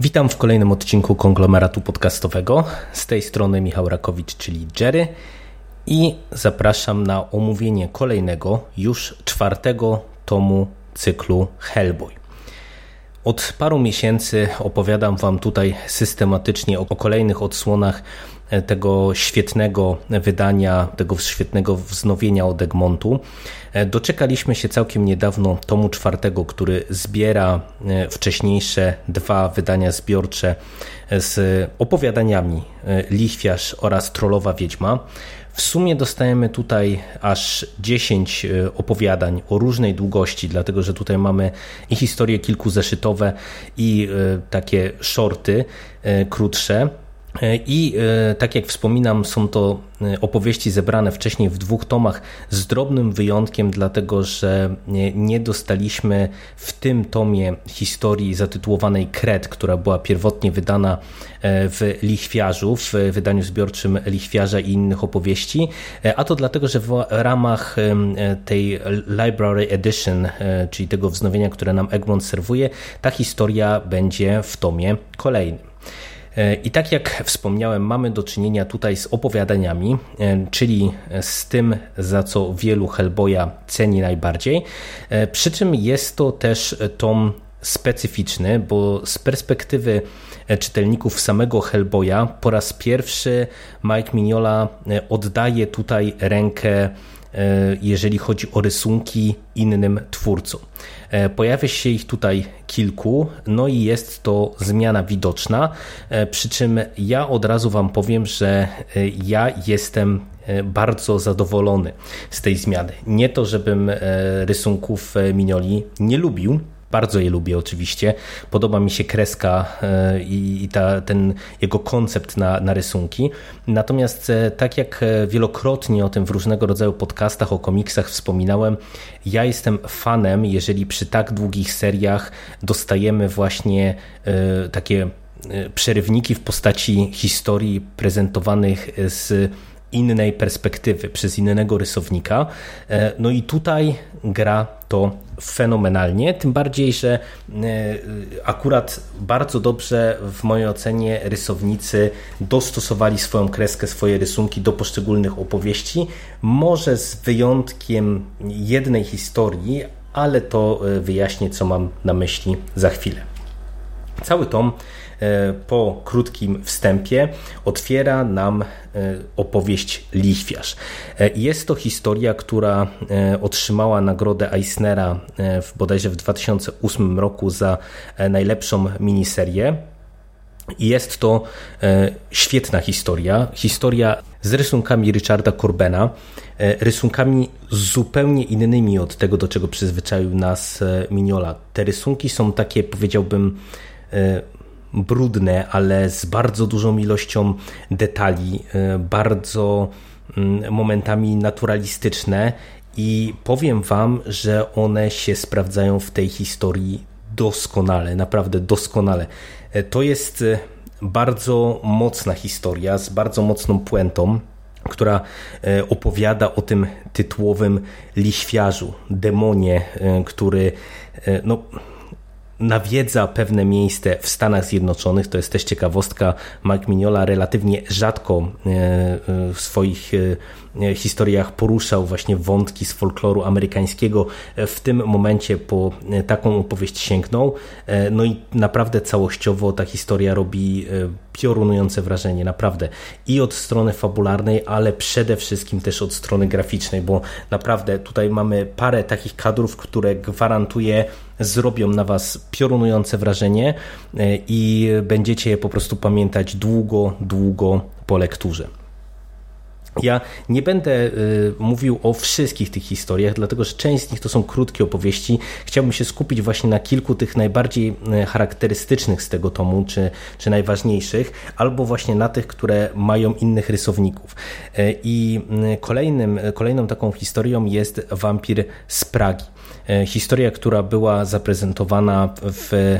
Witam w kolejnym odcinku konglomeratu podcastowego. Z tej strony Michał Rakowicz, czyli Jerry. I zapraszam na omówienie kolejnego, już czwartego tomu cyklu Hellboy. Od paru miesięcy opowiadam Wam tutaj systematycznie o kolejnych odsłonach tego świetnego wydania, tego świetnego wznowienia od Egmontu. Doczekaliśmy się całkiem niedawno tomu czwartego, który zbiera wcześniejsze dwa wydania zbiorcze z opowiadaniami Lichwiarz oraz Trollowa Wiedźma. W sumie dostajemy tutaj aż 10 opowiadań o różnej długości, dlatego że tutaj mamy i historie kilkuzeszytowe, i takie shorty krótsze. I tak jak wspominam, są to opowieści zebrane wcześniej w dwóch tomach, z drobnym wyjątkiem, dlatego że nie dostaliśmy w tym tomie historii zatytułowanej Kret, która była pierwotnie wydana w Lichwiarzu, w wydaniu zbiorczym Lichwiarza i innych opowieści, a to dlatego, że w ramach tej Library Edition, czyli tego wznowienia, które nam Egmont serwuje, ta historia będzie w tomie kolejnym. I tak jak wspomniałem, mamy do czynienia tutaj z opowiadaniami, czyli z tym, za co wielu Hellboya ceni najbardziej. Przy czym jest to też tom specyficzny, bo z perspektywy czytelników samego Hellboya po raz pierwszy Mike Mignola oddaje tutaj rękę jeżeli chodzi o rysunki innym twórcom. Pojawia się ich tutaj kilku, no i jest to zmiana widoczna. Przy czym ja od razu Wam powiem, że ja jestem bardzo zadowolony z tej zmiany. Nie to, żebym rysunków Minioli nie lubił, bardzo je lubię oczywiście. Podoba mi się kreska i ta, ten jego koncept na, na rysunki. Natomiast tak jak wielokrotnie o tym w różnego rodzaju podcastach o komiksach wspominałem, ja jestem fanem, jeżeli przy tak długich seriach dostajemy właśnie takie przerywniki w postaci historii prezentowanych z innej perspektywy, przez innego rysownika. No i tutaj gra to fenomenalnie, tym bardziej, że akurat bardzo dobrze w mojej ocenie rysownicy dostosowali swoją kreskę, swoje rysunki do poszczególnych opowieści, może z wyjątkiem jednej historii, ale to wyjaśnię, co mam na myśli za chwilę. Cały tom po krótkim wstępie otwiera nam opowieść Lichwiarz. Jest to historia, która otrzymała nagrodę Eisnera w, bodajże w 2008 roku za najlepszą miniserię. Jest to świetna historia. Historia z rysunkami Richarda Corbena, rysunkami zupełnie innymi od tego, do czego przyzwyczaił nas Mignola. Te rysunki są takie, powiedziałbym, brudne, ale z bardzo dużą ilością detali, bardzo momentami naturalistyczne i powiem Wam, że one się sprawdzają w tej historii doskonale, naprawdę doskonale. To jest bardzo mocna historia z bardzo mocną puentą, która opowiada o tym tytułowym liświarzu, demonie, który no, nawiedza pewne miejsce w Stanach Zjednoczonych. To jest też ciekawostka. Mike Mignola relatywnie rzadko w swoich historiach poruszał właśnie wątki z folkloru amerykańskiego. W tym momencie po taką opowieść sięgnął. No i naprawdę całościowo ta historia robi piorunujące wrażenie, naprawdę. I od strony fabularnej, ale przede wszystkim też od strony graficznej, bo naprawdę tutaj mamy parę takich kadrów, które gwarantuje zrobią na Was piorunujące wrażenie i będziecie je po prostu pamiętać długo, długo po lekturze. Ja nie będę y, mówił o wszystkich tych historiach, dlatego że część z nich to są krótkie opowieści. Chciałbym się skupić właśnie na kilku tych najbardziej y, charakterystycznych z tego tomu, czy, czy najważniejszych, albo właśnie na tych, które mają innych rysowników. Y, I kolejnym, kolejną taką historią jest Wampir z Pragi. Historia, która była zaprezentowana w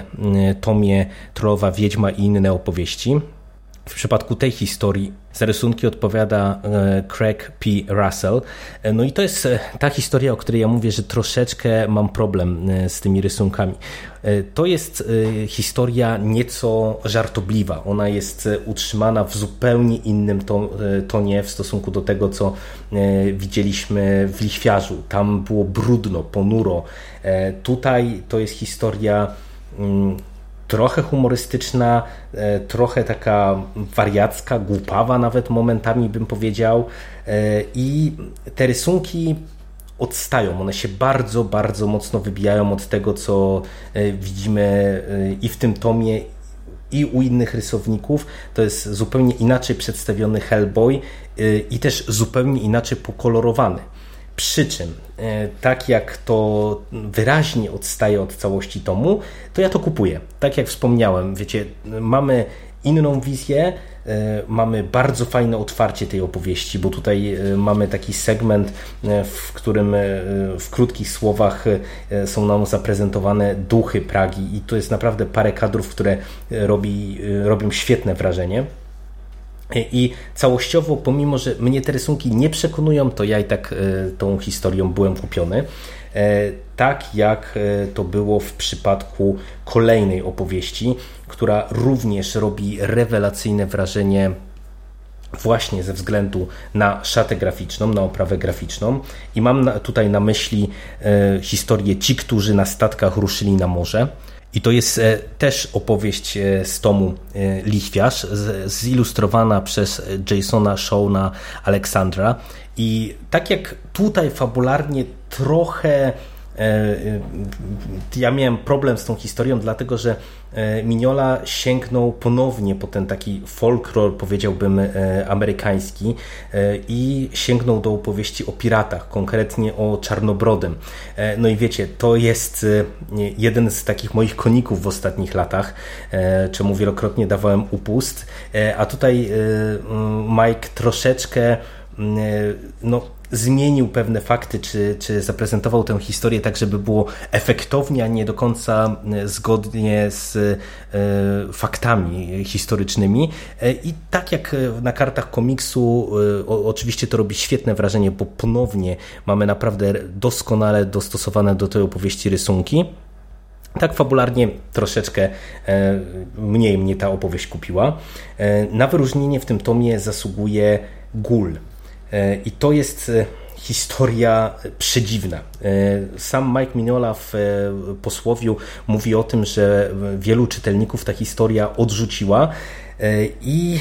tomie Trollowa Wiedźma i inne opowieści. W przypadku tej historii za rysunki odpowiada e, Craig P. Russell. E, no i to jest e, ta historia, o której ja mówię, że troszeczkę mam problem z tymi rysunkami. To jest historia nieco żartobliwa. Ona jest utrzymana w zupełnie innym tonie w stosunku do tego, co widzieliśmy w Lichwiarzu. Tam było brudno, ponuro. Tutaj to jest historia mm, trochę humorystyczna, e, trochę taka wariacka, głupawa nawet momentami bym powiedział. E, I te rysunki odstają. One się bardzo, bardzo mocno wybijają od tego, co e, widzimy i w tym tomie, i u innych rysowników. To jest zupełnie inaczej przedstawiony Hellboy i też zupełnie inaczej pokolorowany. Przy czym, e, tak jak to wyraźnie odstaje od całości tomu, to ja to kupuję. Tak jak wspomniałem, wiecie, mamy inną wizję, e, mamy bardzo fajne otwarcie tej opowieści, bo tutaj e, mamy taki segment, w którym w krótkich słowach są nam zaprezentowane duchy Pragi i to jest naprawdę parę kadrów, które robi, robią świetne wrażenie. I całościowo, pomimo że mnie te rysunki nie przekonują, to ja i tak e, tą historią byłem kupiony. E, tak jak e, to było w przypadku kolejnej opowieści, która również robi rewelacyjne wrażenie właśnie ze względu na szatę graficzną, na oprawę graficzną. I mam tutaj na myśli historię Ci, którzy na statkach ruszyli na morze. I to jest e, też opowieść e, z tomu e, Lichwiarz, zilustrowana przez Jasona Shawna Aleksandra. I tak jak tutaj fabularnie trochę ja miałem problem z tą historią, dlatego że e, Mignola sięgnął ponownie po ten taki folklor, powiedziałbym, amerykański i sięgnął do opowieści o piratach, konkretnie o Czarnobrodym. No i wiecie, to jest jeden z takich moich koników w ostatnich latach, czemu wielokrotnie dawałem upust, a tutaj Mike troszeczkę no, zmienił pewne fakty, czy, czy zaprezentował tę historię tak, żeby było efektownie, a nie do końca e, zgodnie z e, faktami historycznymi. E, I tak jak na kartach komiksu, oczywiście to robi świetne wrażenie, bo ponownie mamy naprawdę doskonale dostosowane do tej opowieści rysunki. Tak fabularnie troszeczkę mniej mnie ta opowieść kupiła. Na wyróżnienie w tym tomie zasługuje Gul. E, I to jest e, historia przedziwna. E, sam Mike Mignola w posłowiu mówi o tym, że wielu czytelników ta historia odrzuciła i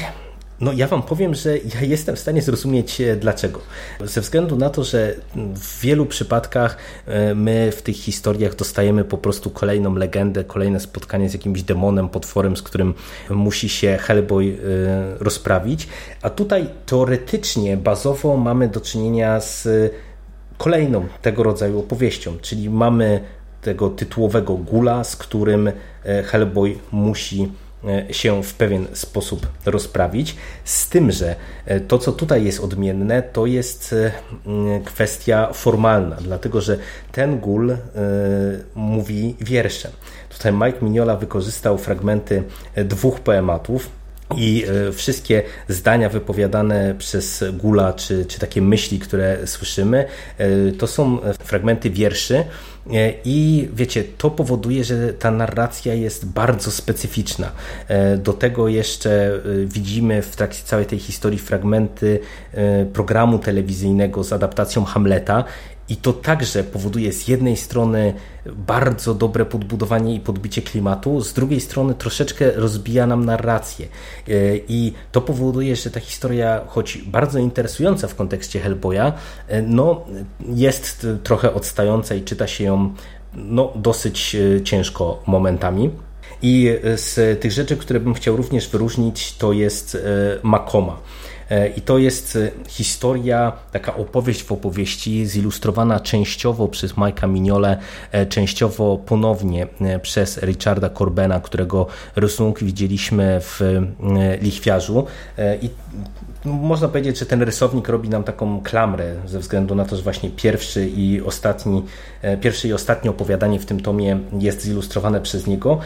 no ja wam powiem, że ja jestem w stanie zrozumieć e, dlaczego. Ze względu na to, że w wielu przypadkach e, my w tych historiach dostajemy po prostu kolejną legendę, kolejne spotkanie z jakimś demonem, potworem, z którym musi się Hellboy e, rozprawić. A tutaj teoretycznie, bazowo mamy do czynienia z kolejną tego rodzaju opowieścią, czyli mamy tego tytułowego gula, z którym Hellboy musi się w pewien sposób rozprawić. Z tym, że e, to, co tutaj jest odmienne, to jest e, kwestia formalna, dlatego że ten gul mówi wierszem. Tutaj Mike Mignola wykorzystał fragmenty dwóch poematów. I wszystkie zdania wypowiadane przez Gula, czy, czy takie myśli, które słyszymy, to są fragmenty wierszy, E, I wiecie, to powoduje, że ta narracja jest bardzo specyficzna. E, do tego jeszcze e, widzimy w trakcie całej tej historii fragmenty programu telewizyjnego z adaptacją Hamleta i to także powoduje z jednej strony bardzo dobre podbudowanie i podbicie klimatu, z drugiej strony troszeczkę rozbija nam narrację. E, I to powoduje, że ta historia, choć bardzo interesująca w kontekście Hellboya, e, no, jest trochę odstająca i czyta się ją no, dosyć e, ciężko momentami. I z tych rzeczy, które bym chciał również wyróżnić, to jest Makoma. I to jest historia, taka opowieść w opowieści, zilustrowana częściowo przez Majka Mignole, częściowo ponownie przez Richarda Corbena, którego rysunki widzieliśmy w Lichwiarzu. I no, można powiedzieć, że ten rysownik robi nam taką klamrę ze względu na to, że właśnie pierwszy i ostatni, e, pierwsze i ostatnie opowiadanie w tym tomie jest zilustrowane przez niego.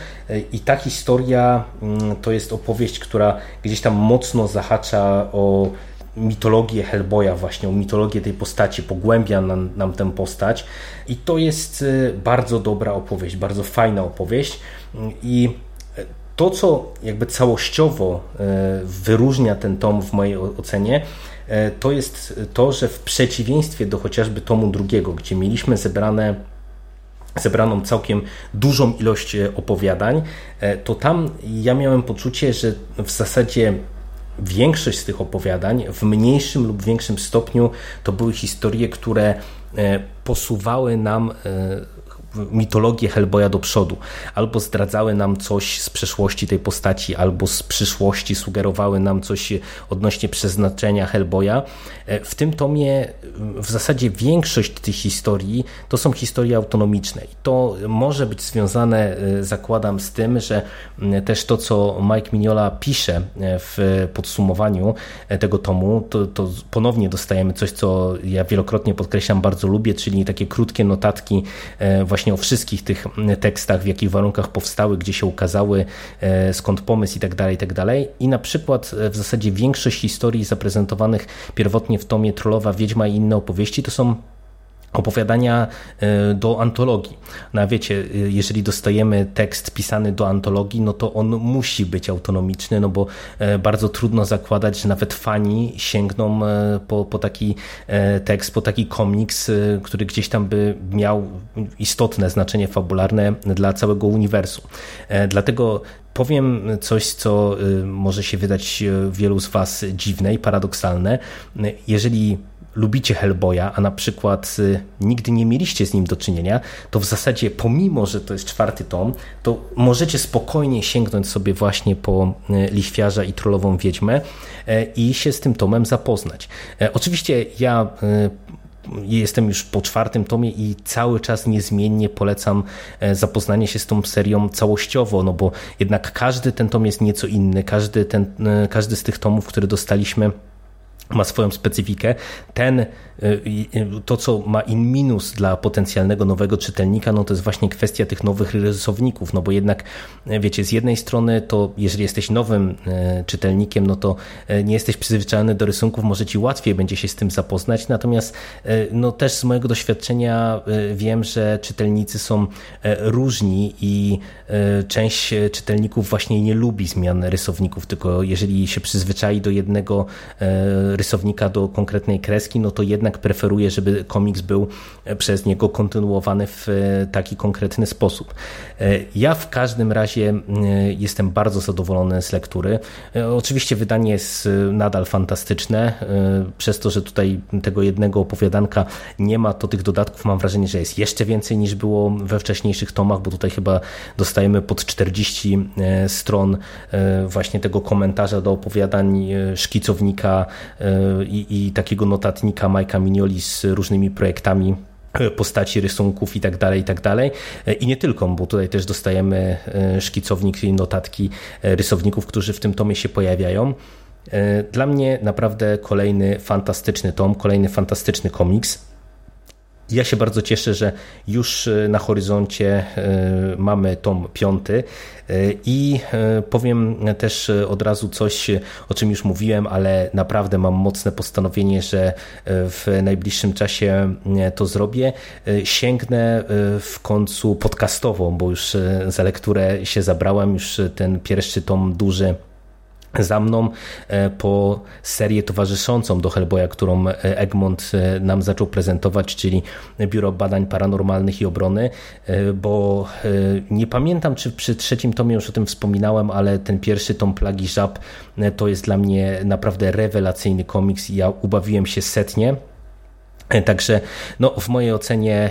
I ta historia mm, to jest opowieść, która gdzieś tam mocno zahacza o mitologię Hellboya, właśnie o mitologię tej postaci, pogłębia nam, nam tę postać. I to jest e, bardzo dobra opowieść, bardzo fajna opowieść. I to, co jakby całościowo e, wyróżnia ten tom w mojej ocenie, e, to jest to, że w przeciwieństwie do chociażby tomu drugiego, gdzie mieliśmy zebrane zebraną całkiem dużą ilość e, opowiadań, to tam ja miałem poczucie, że w zasadzie większość z tych opowiadań w mniejszym lub większym stopniu to były historie, które posuwały nam mitologię Hellboya do przodu. Albo zdradzały nam coś z przeszłości tej postaci, albo z przyszłości sugerowały nam coś odnośnie przeznaczenia Hellboya. E, w tym tomie w zasadzie większość tych historii to są historie autonomiczne. I to może być związane, e, zakładam, z tym, że też to, co Mike Mignola pisze e, w podsumowaniu tego tomu, to, to ponownie dostajemy coś, co ja wielokrotnie podkreślam, bardzo lubię, czyli takie krótkie notatki właśnie właśnie o wszystkich tych tekstach, w jakich warunkach powstały, gdzie się ukazały, e, skąd pomysł i tak dalej, i tak dalej. I na przykład e, w zasadzie większość historii zaprezentowanych pierwotnie w tomie Trollowa, Wiedźma i inne opowieści to są opowiadania e, do antologii. No a wiecie, e, jeżeli dostajemy tekst pisany do antologii, no to on musi być autonomiczny, no bo e, bardzo trudno zakładać, że nawet fani sięgną po, po taki tekst, po taki komiks, który gdzieś tam by miał istotne znaczenie fabularne dla całego uniwersum. Dlatego powiem coś, co może się wydać wielu z Was dziwne i paradoksalne. Jeżeli lubicie Hellboya, a na przykład y, nigdy nie mieliście z nim do czynienia, to w zasadzie pomimo, że to jest czwarty tom, to możecie spokojnie sięgnąć sobie właśnie po y, Lichwiarza i Trollową Wiedźmę y, i się z tym tomem zapoznać. Oczywiście ja jestem już po czwartym tomie i cały czas niezmiennie polecam zapoznanie się z tą serią całościowo, no bo jednak każdy ten tom jest nieco inny, każdy, ten, każdy z tych tomów, które dostaliśmy ma swoją specyfikę. Ten, y, y, to co ma in minus dla potencjalnego nowego czytelnika, no to jest właśnie kwestia tych nowych rysowników, no bo jednak wiecie, z jednej strony to jeżeli jesteś nowym y, czytelnikiem, no to nie jesteś przyzwyczajony do rysunków, może ci łatwiej będzie się z tym zapoznać, natomiast no też z mojego doświadczenia wiem, że czytelnicy są różni i część czytelników właśnie nie lubi zmian rysowników, tylko jeżeli się przyzwyczai do jednego rysownika do konkretnej kreski, no to jednak preferuje, żeby komiks był e, przez niego kontynuowany w e, taki konkretny sposób. E, ja w każdym razie jestem bardzo zadowolony z lektury. Oczywiście wydanie jest nadal fantastyczne. Przez to, że tutaj tego jednego opowiadanka nie ma, to tych dodatków mam wrażenie, że jest jeszcze więcej niż było we wcześniejszych tomach, bo tutaj chyba dostajemy pod 40 stron właśnie tego komentarza do opowiadań szkicownika i, i takiego notatnika Majka Mignoli z różnymi projektami e, postaci, rysunków i tak dalej, i tak dalej. E, I nie tylko, bo tutaj też dostajemy e, szkicownik i notatki rysowników, którzy w tym tomie się pojawiają. Dla mnie naprawdę kolejny fantastyczny tom, kolejny fantastyczny komiks. Ja się bardzo cieszę, że już e, na horyzoncie e, mamy tom piąty e, i powiem też od razu coś, o czym już mówiłem, ale naprawdę mam mocne postanowienie, że w najbliższym czasie to zrobię. Sięgnę w końcu podcastową, bo już za lekturę się zabrałem, już ten pierwszy tom duży za mną e, po serię towarzyszącą do Hellboya, którą e, Egmont e, nam zaczął prezentować, czyli Biuro Badań Paranormalnych i Obrony, bo nie pamiętam, czy przy trzecim tomie już o tym wspominałem, ale ten pierwszy tom Plagi Żab to jest dla mnie naprawdę rewelacyjny komiks i ja ubawiłem się setnie Także no, w mojej ocenie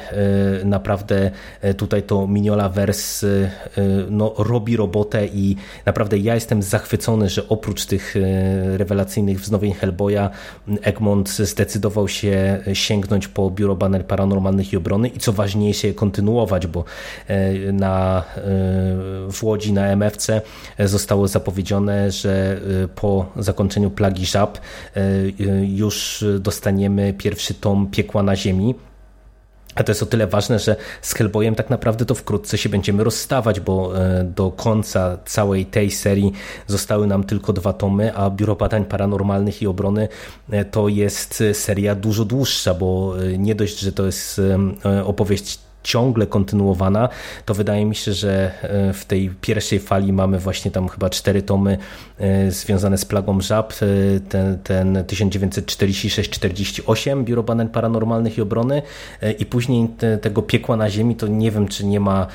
y, naprawdę y, tutaj to Mignola Vers no, robi robotę i naprawdę ja jestem zachwycony, że oprócz tych rewelacyjnych wznowień Hellboya Egmont zdecydował się sięgnąć po Biuro Banner Paranormalnych i Obrony i co ważniejsze kontynuować, bo na, w Łodzi na MFC zostało zapowiedziane, że po zakończeniu Plagi Żab już dostaniemy pierwszy tom piekła na ziemi. A to jest o tyle ważne, że z Hellboyem tak naprawdę to wkrótce się będziemy rozstawać, bo e, do końca całej tej serii zostały nam tylko dwa tomy, a Biuro Badań Paranormalnych i Obrony e, to jest seria dużo dłuższa, bo e, nie dość, że to jest opowieść ciągle kontynuowana, to wydaje mi się, że e, w tej pierwszej fali mamy właśnie tam chyba cztery tomy e, związane z plagą żab, e, ten, ten 1946-48 Biuro Badań Paranormalnych i Obrony i później te, tego piekła na ziemi, to nie wiem, czy nie ma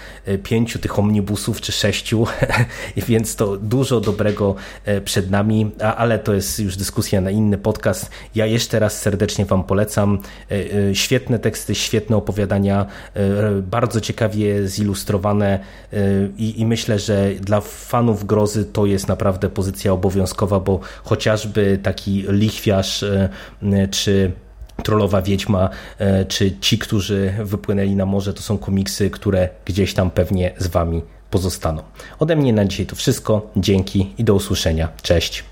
pięciu tych omnibusów, czy sześciu, więc to dużo dobrego przed nami, ale to jest już dyskusja na inny podcast. Ja jeszcze raz serdecznie Wam polecam. Świetne teksty, świetne opowiadania, bardzo ciekawie zilustrowane y, i, i, myślę, że dla fanów grozy to jest naprawdę pozycja obowiązkowa, bo chociażby taki lichwiarz y, czy Trollowa Wiedźma, czy ci, którzy wypłynęli na morze, to są komiksy, które gdzieś tam pewnie z Wami pozostaną. Ode mnie na dzisiaj to wszystko. Dzięki i do usłyszenia. Cześć.